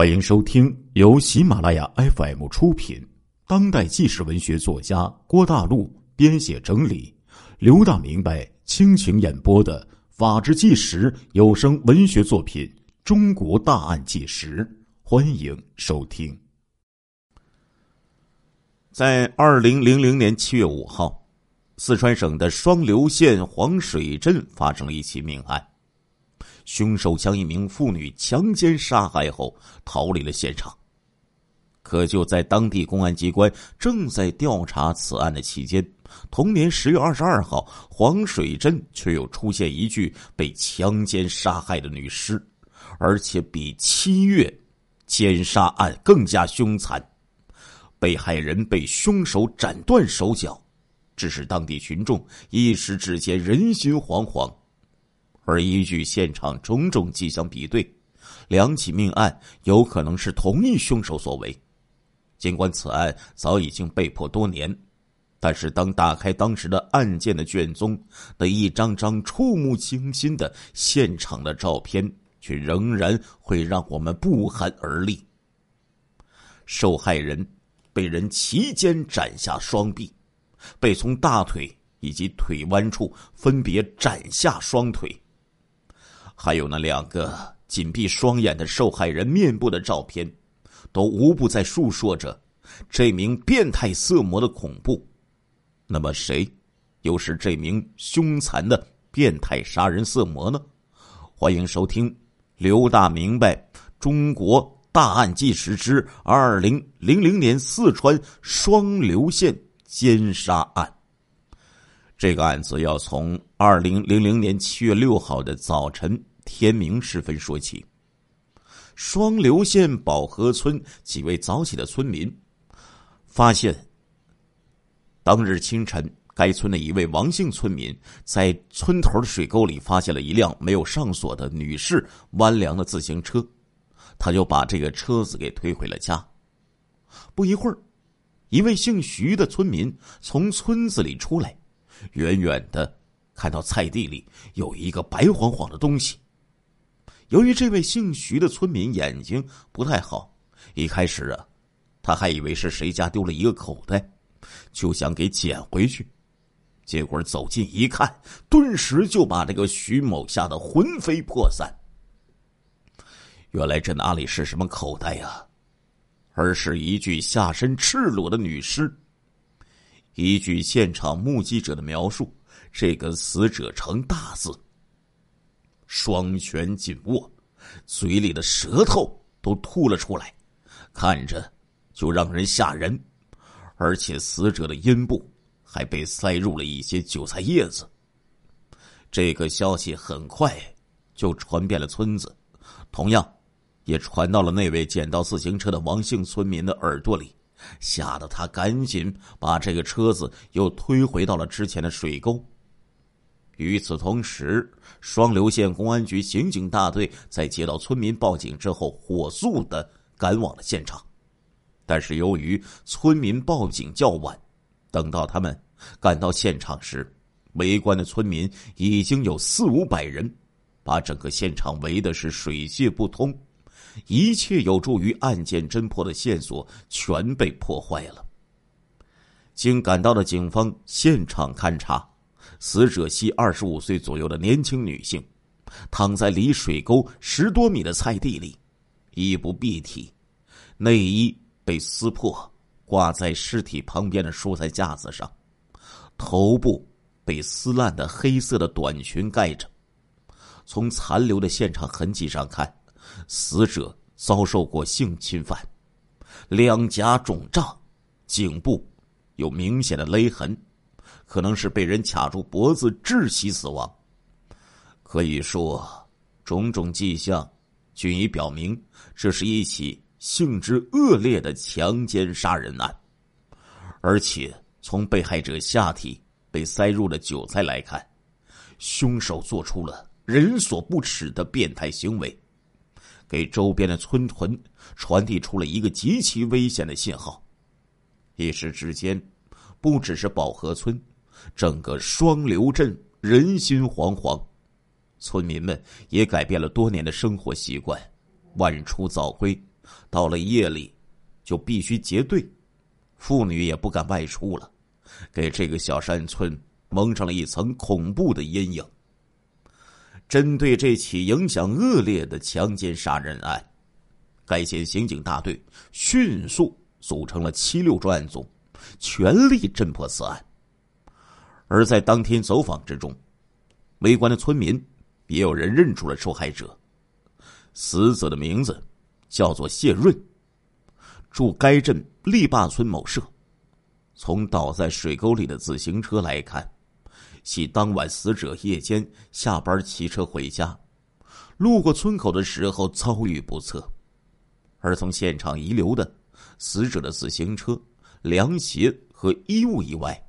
欢迎收听由喜马拉雅 FM 出品、当代纪实文学作家郭大陆编写整理、刘大明白倾情演播的《法治纪实》有声文学作品《中国大案纪实》，欢迎收听。在二零零零年七月五号，四川省的双流县黄水镇发生了一起命案。凶手将一名妇女强奸杀害后逃离了现场。可就在当地公安机关正在调查此案的期间，同年十月二十二号，黄水镇却又出现一具被强奸杀害的女尸，而且比七月奸杀案更加凶残。被害人被凶手斩断手脚，致使当地群众一时之间人心惶惶。而依据现场种种迹象比对，两起命案有可能是同一凶手所为。尽管此案早已经被破多年，但是当打开当时的案件的卷宗，那一张张触目惊心的现场的照片，却仍然会让我们不寒而栗。受害人被人齐肩斩下双臂，被从大腿以及腿弯处分别斩下双腿。还有那两个紧闭双眼的受害人面部的照片，都无不在述说着这名变态色魔的恐怖。那么，谁又是这名凶残的变态杀人色魔呢？欢迎收听刘大明白《中国大案纪实之二零零零年四川双流县奸杀案》。这个案子要从二零零零年七月六号的早晨。天明时分说起，双流县宝河村几位早起的村民发现，当日清晨，该村的一位王姓村民在村头的水沟里发现了一辆没有上锁的女士弯梁的自行车，他就把这个车子给推回了家。不一会儿，一位姓徐的村民从村子里出来，远远的看到菜地里有一个白晃晃的东西。由于这位姓徐的村民眼睛不太好，一开始啊，他还以为是谁家丢了一个口袋，就想给捡回去。结果走近一看，顿时就把这个徐某吓得魂飞魄散。原来这哪里是什么口袋呀，而是一具下身赤裸的女尸。依据现场目击者的描述，这个死者呈大字。双拳紧握，嘴里的舌头都吐了出来，看着就让人吓人。而且死者的阴部还被塞入了一些韭菜叶子。这个消息很快就传遍了村子，同样也传到了那位捡到自行车的王姓村民的耳朵里，吓得他赶紧把这个车子又推回到了之前的水沟。与此同时，双流县公安局刑警大队在接到村民报警之后，火速的赶往了现场。但是由于村民报警较晚，等到他们赶到现场时，围观的村民已经有四五百人，把整个现场围的是水泄不通，一切有助于案件侦破的线索全被破坏了。经赶到的警方现场勘查。死者系二十五岁左右的年轻女性，躺在离水沟十多米的菜地里，衣不蔽体，内衣被撕破，挂在尸体旁边的蔬菜架子上，头部被撕烂的黑色的短裙盖着。从残留的现场痕迹上看，死者遭受过性侵犯，两颊肿胀，颈部有明显的勒痕。可能是被人卡住脖子窒息死亡。可以说，种种迹象均已表明，这是一起性质恶劣的强奸杀人案。而且，从被害者下体被塞入了韭菜来看，凶手做出了人所不齿的变态行为，给周边的村屯传递出了一个极其危险的信号。一时之间，不只是宝河村。整个双流镇人心惶惶，村民们也改变了多年的生活习惯，晚出早归，到了夜里就必须结队，妇女也不敢外出了，给这个小山村蒙上了一层恐怖的阴影。针对这起影响恶劣的强奸杀人案，该县刑警大队迅速组成了七六专案组，全力侦破此案。而在当天走访之中，围观的村民也有人认出了受害者，死者的名字叫做谢润，住该镇力坝村某社。从倒在水沟里的自行车来看。系当晚死者夜间下班骑车回家，路过村口的时候遭遇不测，而从现场遗留的死者的自行车、凉鞋和衣物以外，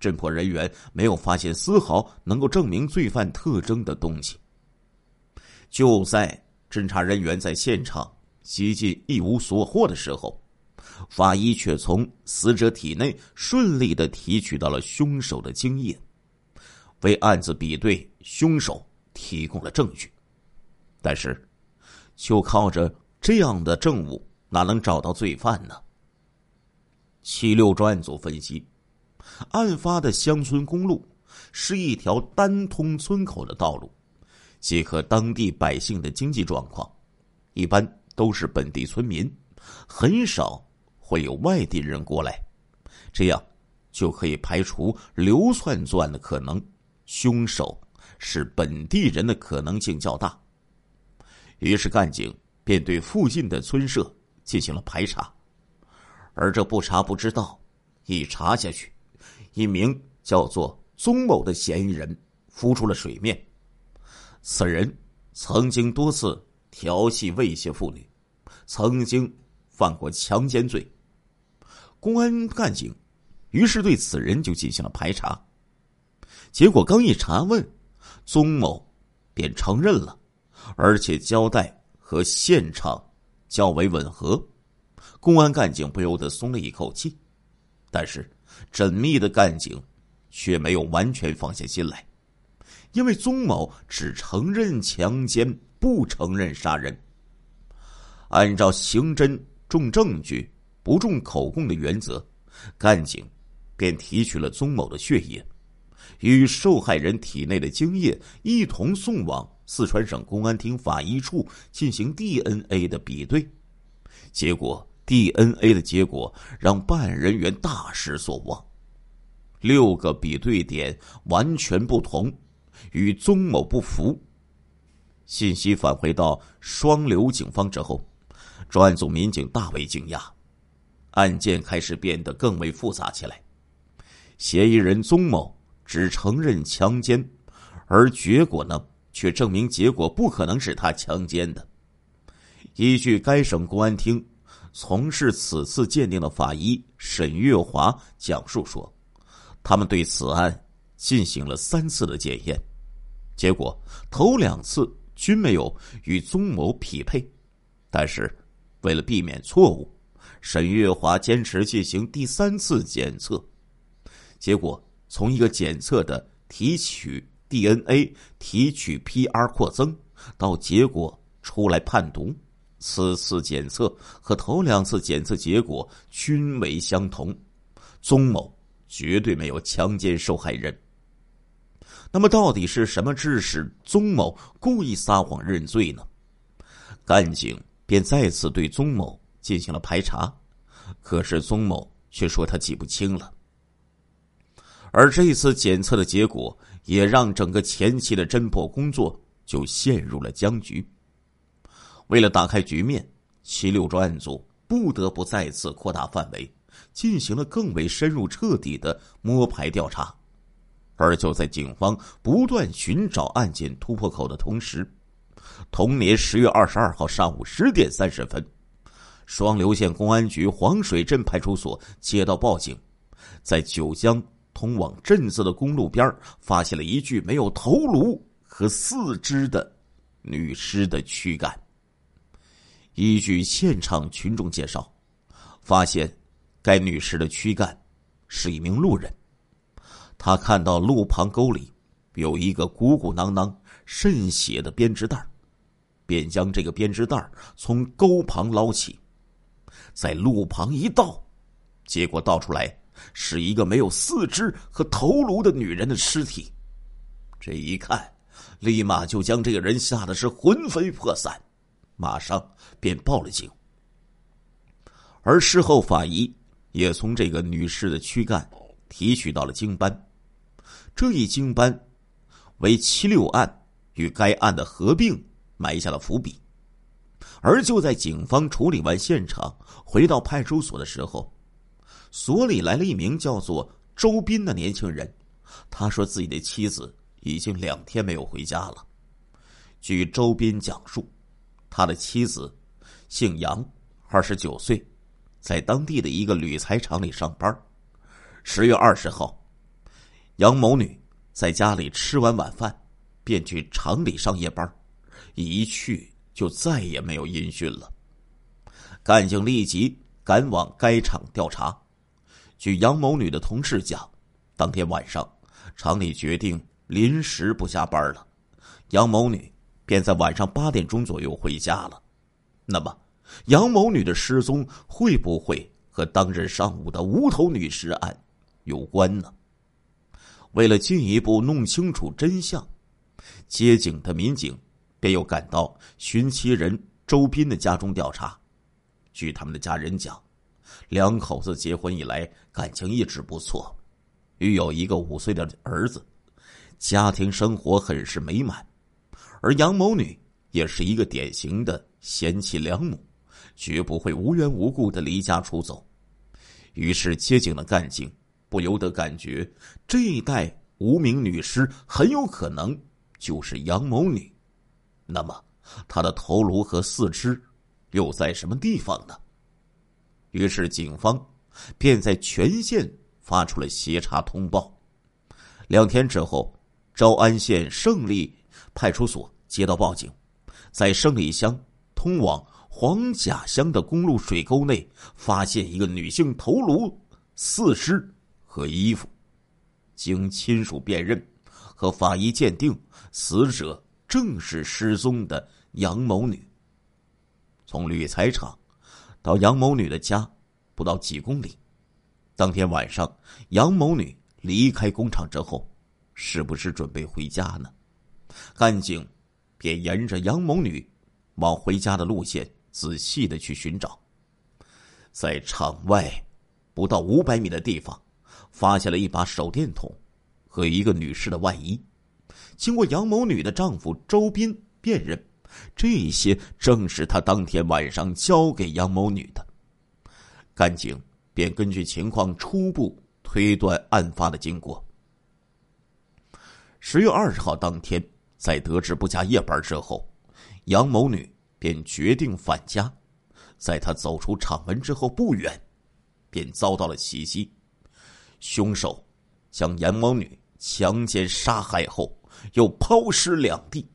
侦破人员没有发现丝毫能够证明罪犯特征的东西。就在侦查人员在现场几近一无所获的时候，法医却从死者体内顺利的提取到了凶手的精液。为案子比对凶手提供了证据，但是，就靠着这样的证物，哪能找到罪犯呢？七六专案组分析，案发的乡村公路是一条单通村口的道路，结合当地百姓的经济状况，一般都是本地村民，很少会有外地人过来，这样就可以排除流窜作案的可能。凶手是本地人的可能性较大，于是干警便对附近的村社进行了排查，而这不查不知道，一查下去，一名叫做宗某的嫌疑人浮出了水面。此人曾经多次调戏猥亵妇女，曾经犯过强奸罪。公安干警于是对此人就进行了排查。结果刚一查问，宗某便承认了，而且交代和现场较为吻合，公安干警不由得松了一口气。但是缜密的干警却没有完全放下心来，因为宗某只承认强奸，不承认杀人。按照刑侦重证据不重口供的原则，干警便提取了宗某的血液。与受害人体内的精液一同送往四川省公安厅法医处进行 DNA 的比对，结果 DNA 的结果让办案人员大失所望，六个比对点完全不同，与宗某不符。信息返回到双流警方之后，专案组民警大为惊讶，案件开始变得更为复杂起来，嫌疑人宗某。只承认强奸，而结果呢，却证明结果不可能是他强奸的。依据该省公安厅从事此次鉴定的法医沈月华讲述说，他们对此案进行了三次的检验，结果头两次均没有与宗某匹配，但是为了避免错误，沈月华坚持进行第三次检测，结果。从一个检测的提取 DNA、提取 PR 扩增到结果出来判读，此次检测和头两次检测结果均为相同，宗某绝对没有强奸受害人。那么，到底是什么致使宗某故意撒谎认罪呢？干警便再次对宗某进行了排查，可是宗某却说他记不清了。而这次检测的结果，也让整个前期的侦破工作就陷入了僵局。为了打开局面，七六专案组不得不再次扩大范围，进行了更为深入彻底的摸排调查。而就在警方不断寻找案件突破口的同时，同年十月二十二号上午十点三十分，双流县公安局黄水镇派出所接到报警，在九江。通往镇子的公路边发现了一具没有头颅和四肢的女尸的躯干。依据现场群众介绍，发现该女尸的躯干是一名路人，他看到路旁沟里有一个鼓鼓囊囊渗血的编织袋，便将这个编织袋从沟旁捞起，在路旁一倒，结果倒出来是一个没有四肢和头颅的女人的尸体。这一看，立马就将这个人吓得是魂飞魄散，马上便报了警。而事后，法医也从这个女士的躯干提取到了精斑，这一精斑为七六案与该案的合并埋下了伏笔。而就在警方处理完现场，回到派出所的时候，所里来了一名叫做周斌的年轻人。他说自己的妻子已经两天没有回家了。据周斌讲述，他的妻子姓杨，二十九岁。在当地的一个铝材厂里上班。十月二十号，杨某女在家里吃完晚饭，便去厂里上夜班，一去就再也没有音讯了。干警立即赶往该厂调查。据杨某女的同事讲，当天晚上厂里决定临时不加班了，杨某女便在晚上八点钟左右回家了。那么。杨某女的失踪会不会和当日上午的无头女尸案有关呢？为了进一步弄清楚真相，接警的民警便又赶到寻妻人周斌的家中调查。据他们的家人讲，两口子结婚以来感情一直不错，育有一个五岁的儿子，家庭生活很是美满。而杨某女也是一个典型的贤妻良母。绝不会无缘无故的离家出走，于是接警的干警不由得感觉这一代无名女尸很有可能就是杨某女。那么，她的头颅和四肢又在什么地方呢？于是，警方便在全县发出了协查通报。两天之后，昭安县胜利派出所接到报警，在胜利乡通往。黄甲乡的公路水沟内发现一个女性头颅、四肢和衣服，经亲属辨认和法医鉴定，死者正是失踪的杨某女。从铝材厂到杨某女的家不到几公里，当天晚上杨某女离开工厂之后，是不是准备回家呢？干警便沿着杨某女往回家的路线。仔细的去寻找，在场外不到五百米的地方，发现了一把手电筒和一个女士的外衣。经过杨某女的丈夫周斌辨认，这些正是他当天晚上交给杨某女的。干警便根据情况初步推断案发的经过。十月二十号当天，在得知不加夜班之后，杨某女。便决定返家，在她走出厂门之后不远，便遭到了袭击。凶手将杨某女强奸杀害后，又抛尸两地。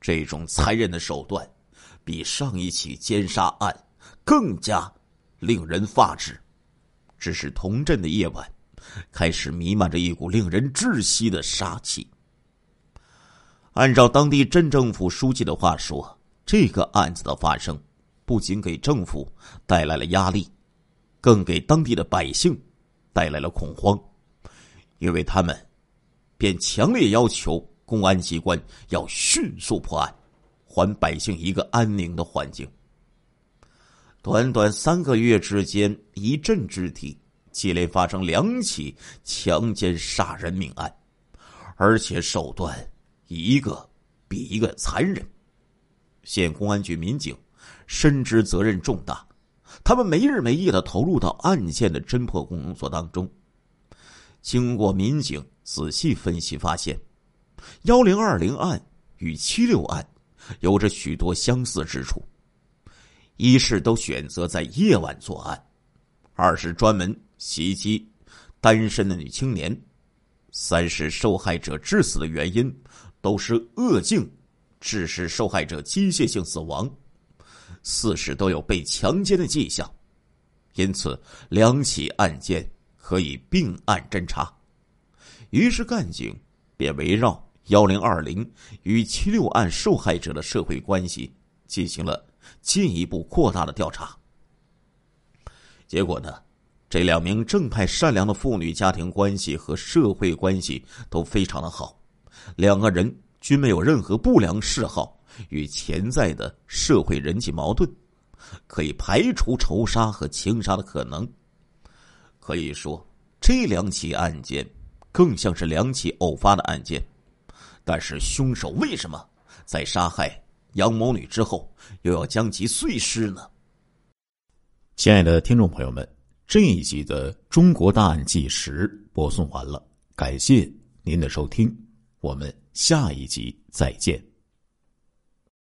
这种残忍的手段，比上一起奸杀案更加令人发指。只是同镇的夜晚，开始弥漫着一股令人窒息的杀气。按照当地镇政府书记的话说。这个案子的发生，不仅给政府带来了压力，更给当地的百姓带来了恐慌，因为他们便强烈要求公安机关要迅速破案，还百姓一个安宁的环境。短短三个月之间，一镇之地接连发生两起强奸杀人命案，而且手段一个比一个残忍。县公安局民警深知责任重大，他们没日没夜的投入到案件的侦破工作当中。经过民警仔细分析，发现幺零二零案与七六案有着许多相似之处：一是都选择在夜晚作案；二是专门袭击单身的女青年；三是受害者致死的原因都是恶境。致使受害者机械性死亡，四是都有被强奸的迹象，因此两起案件可以并案侦查。于是干警便围绕幺零二零与七六案受害者的社会关系进行了进一步扩大的调查。结果呢，这两名正派善良的妇女家庭关系和社会关系都非常的好，两个人均没有任何不良嗜好与潜在的社会人际矛盾，可以排除仇杀和情杀的可能。可以说，这两起案件更像是两起偶发的案件。但是，凶手为什么在杀害杨某女之后，又要将其碎尸呢？亲爱的听众朋友们，这一集的《中国大案纪实》播送完了，感谢您的收听，我们下一集再见。